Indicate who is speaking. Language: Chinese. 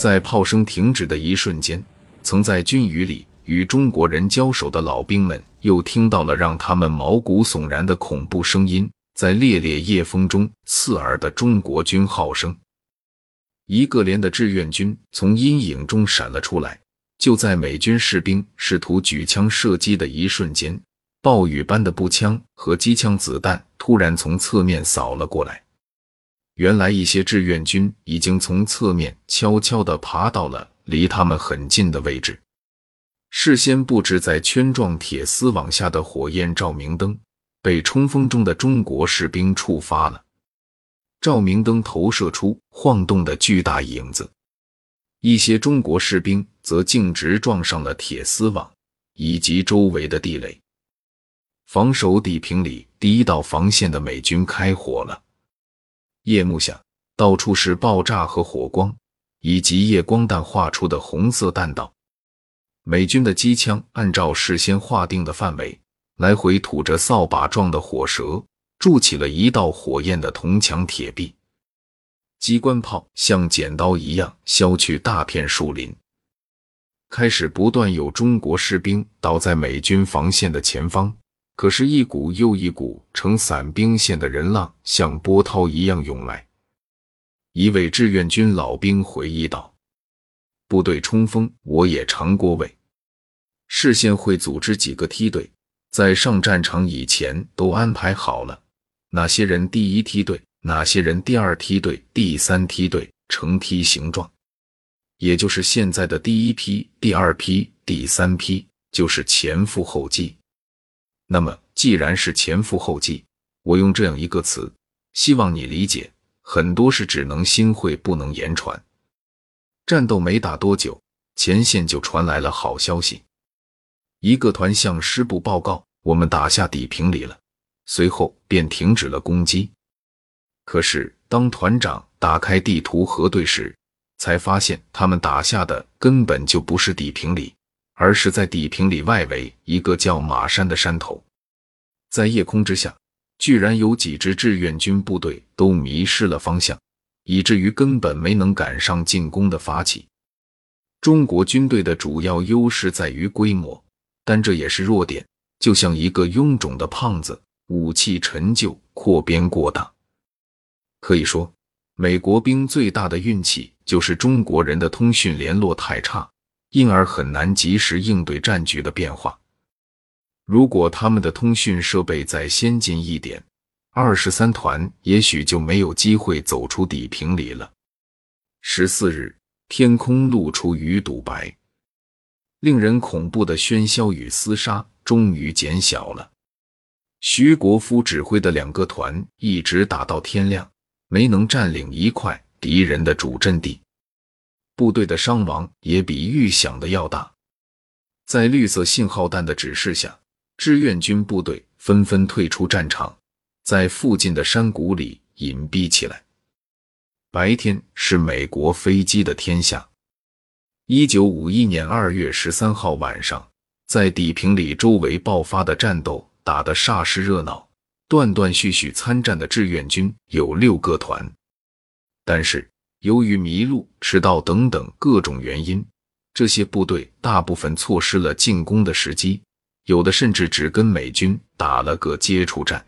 Speaker 1: 在炮声停止的一瞬间，曾在军营里与中国人交手的老兵们又听到了让他们毛骨悚然的恐怖声音，在烈烈夜风中刺耳的中国军号声。一个连的志愿军从阴影中闪了出来，就在美军士兵试图举枪射击的一瞬间，暴雨般的步枪和机枪子弹突然从侧面扫了过来。原来，一些志愿军已经从侧面悄悄地爬到了离他们很近的位置。事先布置在圈状铁丝网下的火焰照明灯被冲锋中的中国士兵触发了，照明灯投射出晃动的巨大影子。一些中国士兵则径直撞上了铁丝网以及周围的地雷。防守地平里第一道防线的美军开火了。夜幕下，到处是爆炸和火光，以及夜光弹画出的红色弹道。美军的机枪按照事先划定的范围，来回吐着扫把状的火舌，筑起了一道火焰的铜墙铁壁。机关炮像剪刀一样削去大片树林。开始不断有中国士兵倒在美军防线的前方。可是，一股又一股呈散兵线的人浪像波涛一样涌来。一位志愿军老兵回忆道：“部队冲锋，我也尝过味。事先会组织几个梯队，在上战场以前都安排好了，哪些人第一梯队，哪些人第二梯队、第三梯队，成梯形状，也就是现在的第一批、第二批、第三批，就是前赴后继。”那么，既然是前赴后继，我用这样一个词，希望你理解：很多事只能心会，不能言传。战斗没打多久，前线就传来了好消息，一个团向师部报告，我们打下底平里了。随后便停止了攻击。可是，当团长打开地图核对时，才发现他们打下的根本就不是底平里。而是在底平里外围一个叫马山的山头，在夜空之下，居然有几支志愿军部队都迷失了方向，以至于根本没能赶上进攻的发起。中国军队的主要优势在于规模，但这也是弱点。就像一个臃肿的胖子，武器陈旧，扩编过大。可以说，美国兵最大的运气就是中国人的通讯联络太差。因而很难及时应对战局的变化。如果他们的通讯设备再先进一点，二十三团也许就没有机会走出底平里了。十四日，天空露出鱼肚白，令人恐怖的喧嚣与厮杀终于减小了。徐国夫指挥的两个团一直打到天亮，没能占领一块敌人的主阵地。部队的伤亡也比预想的要大，在绿色信号弹的指示下，志愿军部队纷纷退出战场，在附近的山谷里隐蔽起来。白天是美国飞机的天下。一九五一年二月十三号晚上，在地平里周围爆发的战斗打得煞是热闹，断断续续参战的志愿军有六个团，但是。由于迷路、迟到等等各种原因，这些部队大部分错失了进攻的时机，有的甚至只跟美军打了个接触战。